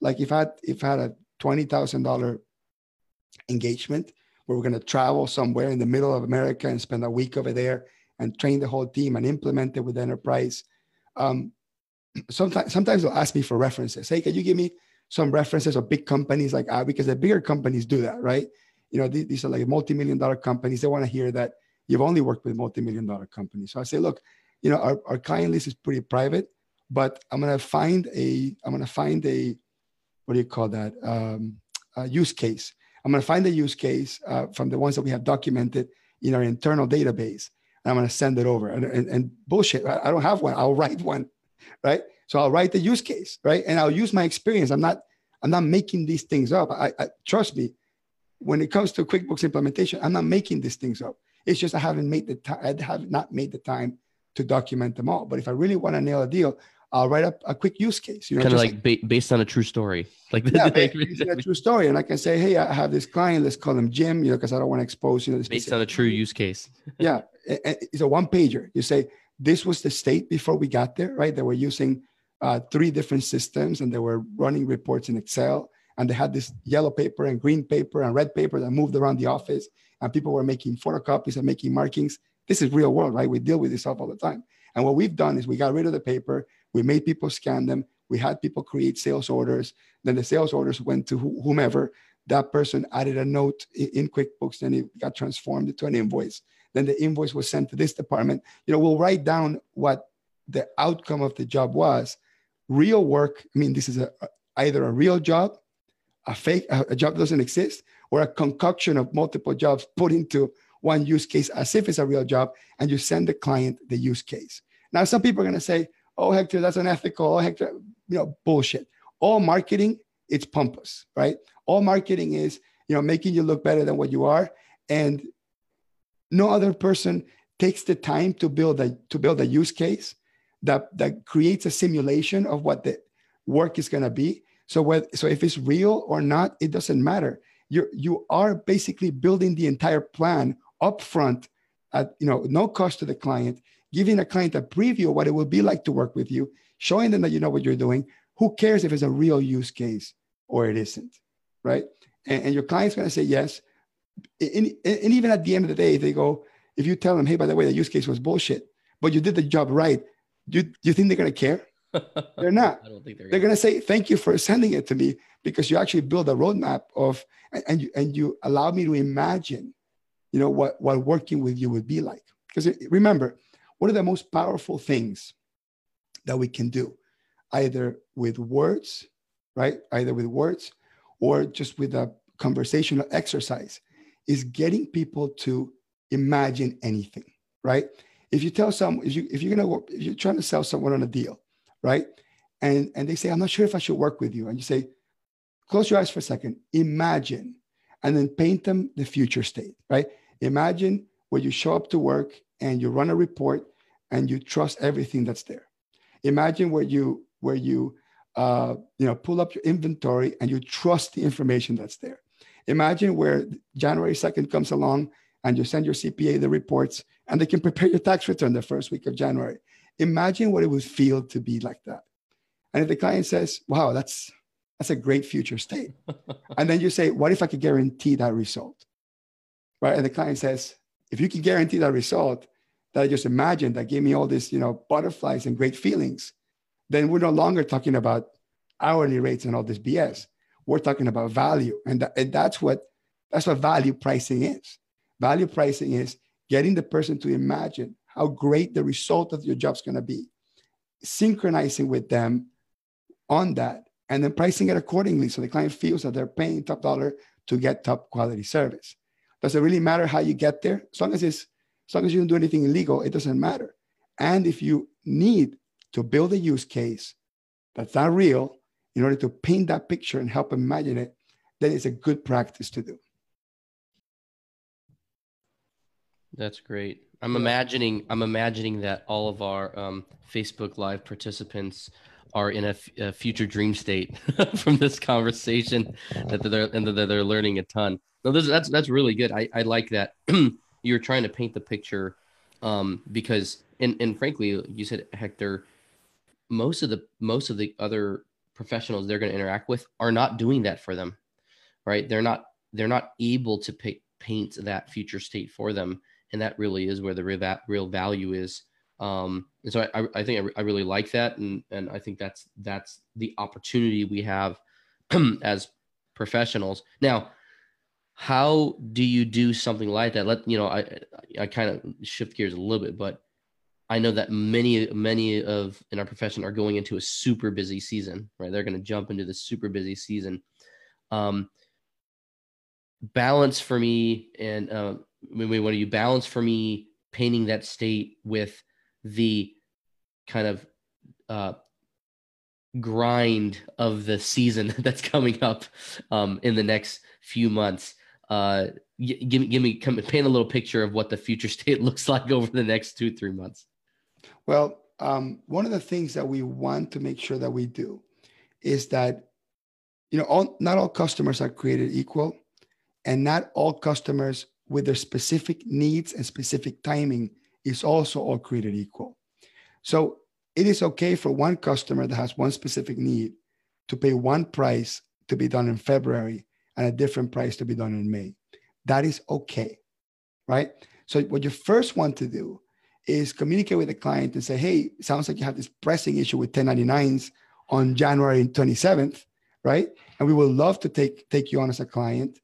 like if i had if i had a $20000 engagement where we're going to travel somewhere in the middle of america and spend a week over there and train the whole team and implement it with enterprise um, sometimes sometimes they'll ask me for references. Hey can you give me some references of big companies like uh, because the bigger companies do that right you know, these, are like multi-million dollar companies. They want to hear that you've only worked with multi-million dollar companies. So I say, look, you know, our, our client list is pretty private, but I'm gonna find a, I'm gonna find a, what do you call that? Um, use case. I'm gonna find a use case uh, from the ones that we have documented in our internal database. And I'm gonna send it over. And, and, and bullshit, I, I don't have one. I'll write one, right? So I'll write the use case, right? And I'll use my experience. I'm not, I'm not making these things up. I, I trust me when it comes to QuickBooks implementation, I'm not making these things up. It's just I haven't made the time. I have not made the time to document them all. But if I really want to nail a deal, I'll write up a quick use case. You know, kind of like ba- based on a true story, like yeah, based on a true story. And I can say, hey, I have this client. Let's call him Jim. You know, because I don't want to expose you know. Based on a true use case. yeah, it's a one pager. You say this was the state before we got there, right? They were using uh, three different systems and they were running reports in Excel and they had this yellow paper and green paper and red paper that moved around the office and people were making photocopies and making markings. This is real world, right? We deal with this stuff all the time. And what we've done is we got rid of the paper, we made people scan them, we had people create sales orders. Then the sales orders went to whomever. That person added a note in QuickBooks, then it got transformed into an invoice. Then the invoice was sent to this department. You know, we'll write down what the outcome of the job was. Real work, I mean, this is a, either a real job, a fake, a job doesn't exist, or a concoction of multiple jobs put into one use case as if it's a real job, and you send the client the use case. Now, some people are going to say, oh, Hector, that's unethical. Oh, Hector, you know, bullshit. All marketing, it's pompous, right? All marketing is, you know, making you look better than what you are. And no other person takes the time to build a to build a use case that that creates a simulation of what the work is going to be. So whether, so if it's real or not, it doesn't matter. You you are basically building the entire plan upfront at you know no cost to the client, giving a client a preview of what it will be like to work with you, showing them that you know what you're doing. Who cares if it's a real use case or it isn't, right? And, and your client's to say yes. And, and even at the end of the day, they go, if you tell them, hey, by the way, the use case was bullshit, but you did the job right, do do you think they're to care? they're not. I don't think they're. They're going to say thank you for sending it to me because you actually build a roadmap of and, and you and you allow me to imagine, you know what what working with you would be like. Because eh, remember, one of the most powerful things that we can do, either with words, right? Either with words or just with a conversational exercise, is getting people to imagine anything, right? If you tell someone, if you if you're gonna if you're trying to sell someone on a deal, right? And and they say, I'm not sure if I should work with you. And you say, close your eyes for a second, imagine, and then paint them the future state, right? Imagine when you show up to work and you run a report and you trust everything that's there. Imagine where you where you uh, you know pull up your inventory and you trust the information that's there. Imagine where January 2nd comes along and you send your CPA the reports and they can prepare your tax return the first week of January. Imagine what it would feel to be like that. And if the client says, wow, that's that's a great future state. and then you say, what if I could guarantee that result? Right. And the client says, if you can guarantee that result that I just imagined that gave me all this, you know, butterflies and great feelings, then we're no longer talking about hourly rates and all this BS. We're talking about value. And, th- and that's what that's what value pricing is. Value pricing is getting the person to imagine how great the result of your job is going to be, synchronizing with them on that, and then pricing it accordingly so the client feels that they're paying top dollar to get top quality service. Does it really matter how you get there? As long as it's as long as you don't do anything illegal, it doesn't matter. And if you need to build a use case that's not real in order to paint that picture and help imagine it, then it's a good practice to do. That's great. I'm imagining I'm imagining that all of our um, Facebook Live participants are in a, f- a future dream state from this conversation that they're and that they're learning a ton. No, this, that's that's really good. I, I like that you're trying to paint the picture um, because and and frankly, you said Hector, most of the most of the other professionals they're going to interact with are not doing that for them, right? They're not they're not able to pay, paint that future state for them and that really is where the real, value is. Um, and so I, I think I, really like that, and and I think that's that's the opportunity we have as professionals. Now, how do you do something like that? Let you know, I I kind of shift gears a little bit, but I know that many many of in our profession are going into a super busy season, right? They're going to jump into the super busy season. Um, balance for me, and when, when you balance for me painting that state with the kind of uh, grind of the season that's coming up um, in the next few months. Uh, give me, give me, come paint a little picture of what the future state looks like over the next two, three months. Well, um, one of the things that we want to make sure that we do is that, you know, all, not all customers are created equal, and not all customers with their specific needs and specific timing is also all created equal. So it is okay for one customer that has one specific need to pay one price to be done in February and a different price to be done in May. That is okay, right? So what you first want to do is communicate with the client and say, hey, sounds like you have this pressing issue with 1099s on January 27th, right? And we would love to take, take you on as a client.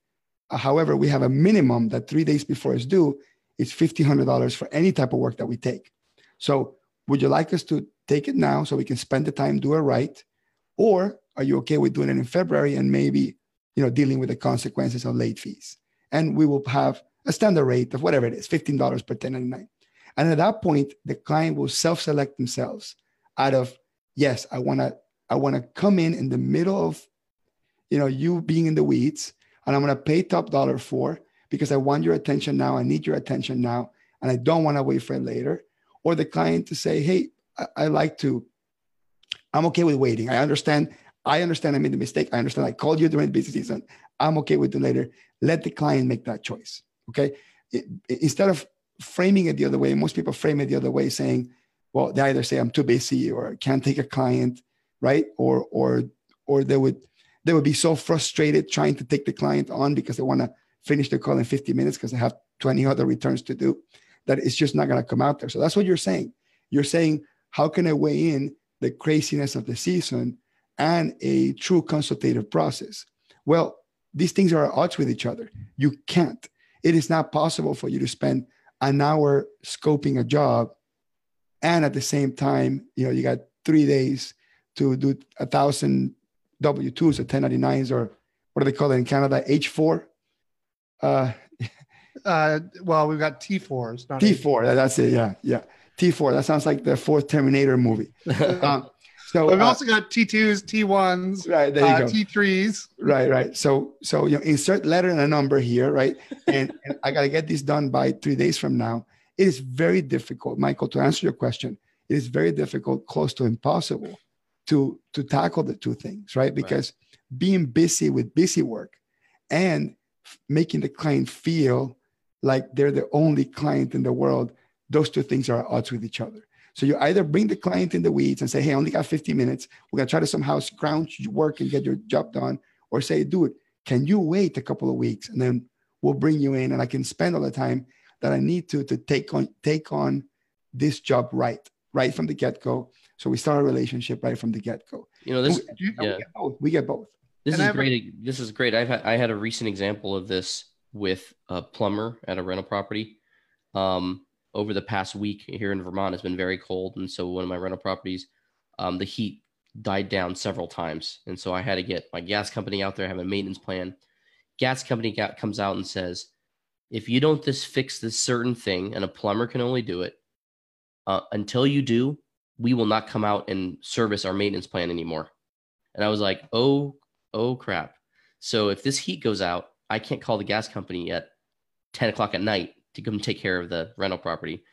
Uh, however, we have a minimum that three days before it's due, it's $1,500 for any type of work that we take. So would you like us to take it now so we can spend the time, do it right? Or are you okay with doing it in February and maybe, you know, dealing with the consequences of late fees? And we will have a standard rate of whatever it is, $15 per 1099. And at that point, the client will self-select themselves out of, yes, I want to, I want to come in in the middle of, you know, you being in the weeds, and I'm going to pay top dollar for because I want your attention now. I need your attention now, and I don't want to wait for it later. Or the client to say, hey, I, I like to, I'm okay with waiting. I understand. I understand I made the mistake. I understand I called you during the busy season. I'm okay with it later. Let the client make that choice. Okay. It, instead of framing it the other way, most people frame it the other way, saying, well, they either say I'm too busy or can't take a client, right? Or or or they would they would be so frustrated trying to take the client on because they want to finish the call in 50 minutes because they have 20 other returns to do that it's just not going to come out there. So that's what you're saying. You're saying, how can I weigh in the craziness of the season and a true consultative process? Well, these things are at odds with each other. You can't. It is not possible for you to spend an hour scoping a job and at the same time, you know, you got three days to do a thousand W2s or 1099s or what do they call it in Canada? H4? Uh, uh, well, we've got T4s. T4, that's it. Yeah, yeah. T4. That sounds like the fourth Terminator movie. um, so we've uh, also got T2s, T1s, right there you uh, go. T3s. Right, right. So, so you know, insert letter and a number here, right? And, and I got to get this done by three days from now. It is very difficult, Michael, to answer your question. It is very difficult, close to impossible, to to tackle the two things, right? Because right. being busy with busy work and making the client feel like they're the only client in the world, those two things are at odds with each other. So you either bring the client in the weeds and say, hey, I only got 50 minutes. We're going to try to somehow scrounge your work and get your job done. Or say, dude, can you wait a couple of weeks and then we'll bring you in and I can spend all the time that I need to to take on take on this job right, right from the get-go. So we start a relationship right from the get-go. You know, this we, yeah. we, get both. We get both. This and is great. This is great. I've had, I had a recent example of this with a plumber at a rental property. Um, over the past week here in Vermont it's been very cold, and so one of my rental properties, um, the heat died down several times, and so I had to get my gas company out there, have a maintenance plan. Gas company got, comes out and says, if you don't this fix this certain thing, and a plumber can only do it, uh, until you do, we will not come out and service our maintenance plan anymore. And I was like, oh, oh crap. So if this heat goes out, I can't call the gas company at 10 o'clock at night to come take care of the rental property.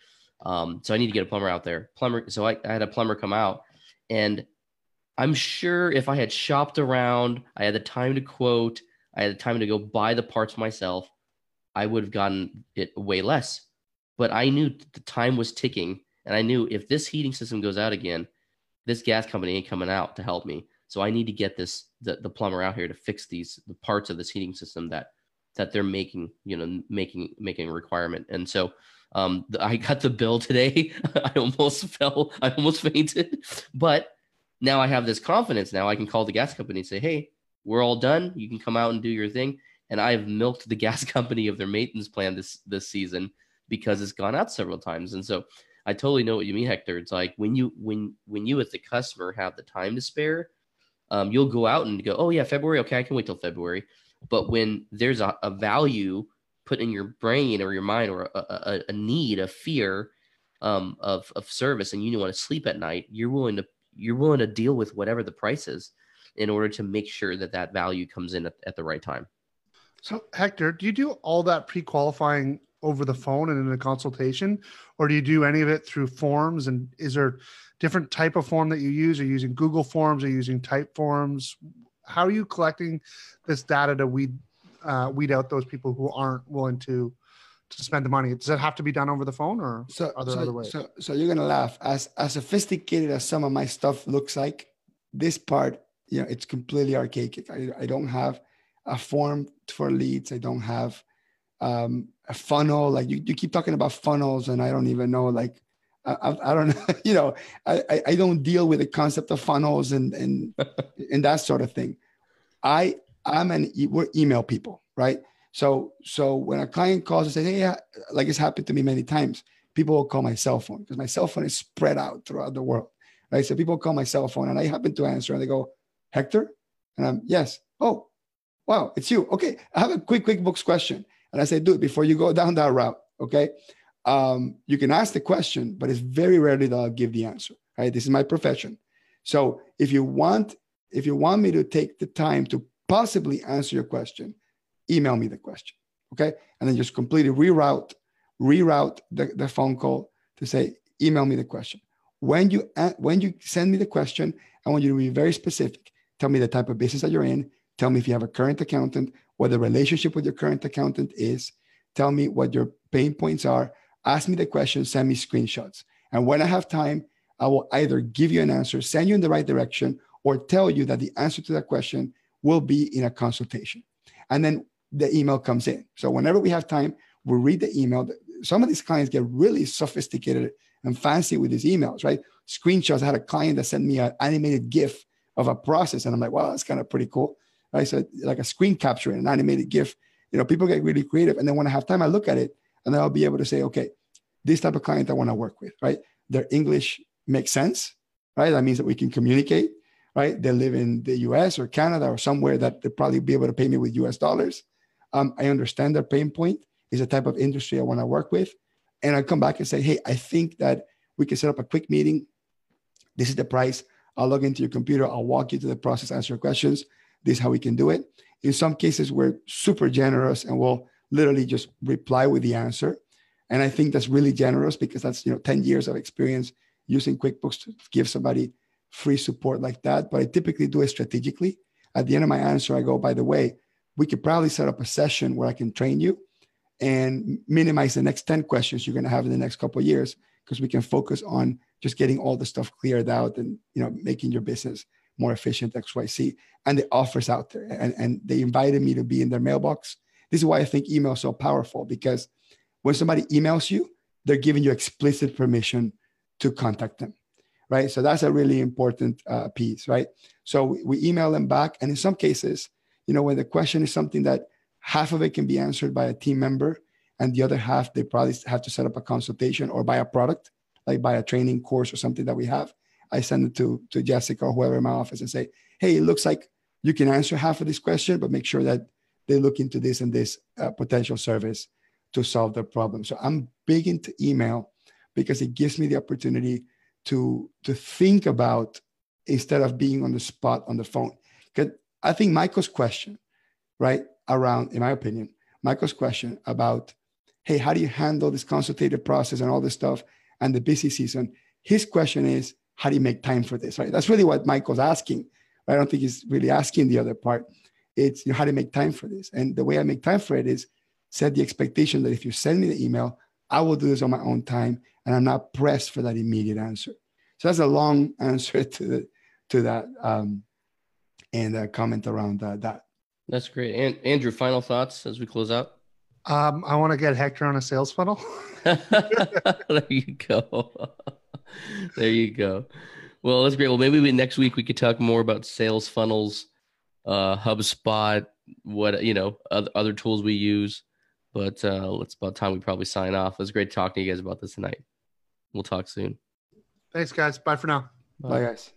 Um, so I need to get a plumber out there. Plumber. So I, I had a plumber come out, and I'm sure if I had shopped around, I had the time to quote, I had the time to go buy the parts myself, I would have gotten it way less. But I knew the time was ticking, and I knew if this heating system goes out again, this gas company ain't coming out to help me. So I need to get this the, the plumber out here to fix these the parts of this heating system that that they're making, you know, making making a requirement. And so um, I got the bill today. I almost fell. I almost fainted. But now I have this confidence. Now I can call the gas company and say, "Hey, we're all done. You can come out and do your thing." And I have milked the gas company of their maintenance plan this this season because it's gone out several times. And so I totally know what you mean, Hector. It's like when you when when you as the customer have the time to spare, um, you'll go out and go, "Oh yeah, February. Okay, I can wait till February." But when there's a, a value put in your brain or your mind or a, a, a need, a fear um, of, of service, and you want to sleep at night, you're willing to you're willing to deal with whatever the price is in order to make sure that that value comes in at, at the right time. So, Hector, do you do all that pre-qualifying over the phone and in a consultation, or do you do any of it through forms? And is there different type of form that you use? Are you using Google Forms? Are you using Typeforms? how are you collecting this data to weed uh, weed out those people who aren't willing to to spend the money? Does it have to be done over the phone or So, are there so, other ways? so, so you're gonna laugh. As as sophisticated as some of my stuff looks like, this part, you know, it's completely archaic. I, I don't have a form for leads. I don't have um, a funnel. Like you, you keep talking about funnels, and I don't even know. Like I, I, don't. You know, I, I I don't deal with the concept of funnels and and and that sort of thing. I I'm an e- we're email people, right? So so when a client calls and says, hey, like it's happened to me many times, people will call my cell phone because my cell phone is spread out throughout the world, right? So people call my cell phone and I happen to answer and they go, Hector, and I'm yes. Oh, wow, it's you. Okay, I have a quick QuickBooks question, and I say, dude, before you go down that route, okay, um, you can ask the question, but it's very rarely that I'll give the answer. Right? This is my profession. So if you want, if you want me to take the time to possibly answer your question, email me the question. Okay. And then just completely reroute, reroute the, the phone call to say, email me the question. When you when you send me the question, I want you to be very specific. Tell me the type of business that you're in. Tell me if you have a current accountant, what the relationship with your current accountant is. Tell me what your pain points are. Ask me the question, send me screenshots. And when I have time, I will either give you an answer, send you in the right direction, or tell you that the answer to that question will be in a consultation. And then the email comes in. So whenever we have time, we read the email. Some of these clients get really sophisticated and fancy with these emails, right? Screenshots. I had a client that sent me an animated GIF of a process, and I'm like, wow, that's kind of pretty cool. Right? So like a screen capture and an animated GIF. You know, people get really creative, and then when I have time, I look at it, and then I'll be able to say, okay, this type of client I want to work with, right? Their English makes sense, right? That means that we can communicate, right? They live in the US or Canada or somewhere that they'll probably be able to pay me with US dollars. Um, I understand their pain point is the type of industry I want to work with. And I come back and say, hey, I think that we can set up a quick meeting. This is the price. I'll log into your computer. I'll walk you through the process, answer your questions. This is how we can do it. In some cases, we're super generous and we'll literally just reply with the answer. And I think that's really generous because that's you know 10 years of experience using QuickBooks to give somebody free support like that. But I typically do it strategically. At the end of my answer, I go, by the way, we could probably set up a session where I can train you and minimize the next 10 questions you're going to have in the next couple of years because we can focus on just getting all the stuff cleared out and you know making your business more efficient xyz and the offers out there and, and they invited me to be in their mailbox. This is why i think email is so powerful because when somebody emails you they're giving you explicit permission to contact them right? So that's a really important uh, piece right? So we, we email them back and in some cases you know when the question is something that half of it can be answered by a team member and the other half they probably have to set up a consultation or buy a product like buy a training course or something that we have i send it to to jessica or whoever in my office and say hey it looks like you can answer half of this question but make sure that they look into this and this uh, potential service to solve the problem so i'm big into email because it gives me the opportunity to to think about instead of being on the spot on the phone because i think michael's question right around in my opinion michael's question about hey, how do you handle this consultative process and all this stuff and the busy season? His question is, how do you make time for this? Right. That's really what Michael's asking. I don't think he's really asking the other part. It's you know, how do you make time for this? And the way I make time for it is set the expectation that if you send me the email, I will do this on my own time and I'm not pressed for that immediate answer. So that's a long answer to the, to that um, and a comment around uh, that. That's great. And Andrew, final thoughts as we close out? Um, I want to get Hector on a sales funnel. there you go. there you go. Well, that's great. Well, maybe we, next week we could talk more about sales funnels, uh, HubSpot, what you know, other, other tools we use. But uh, it's about time we probably sign off. It was great talking to you guys about this tonight. We'll talk soon. Thanks, guys. Bye for now. Bye, Bye guys.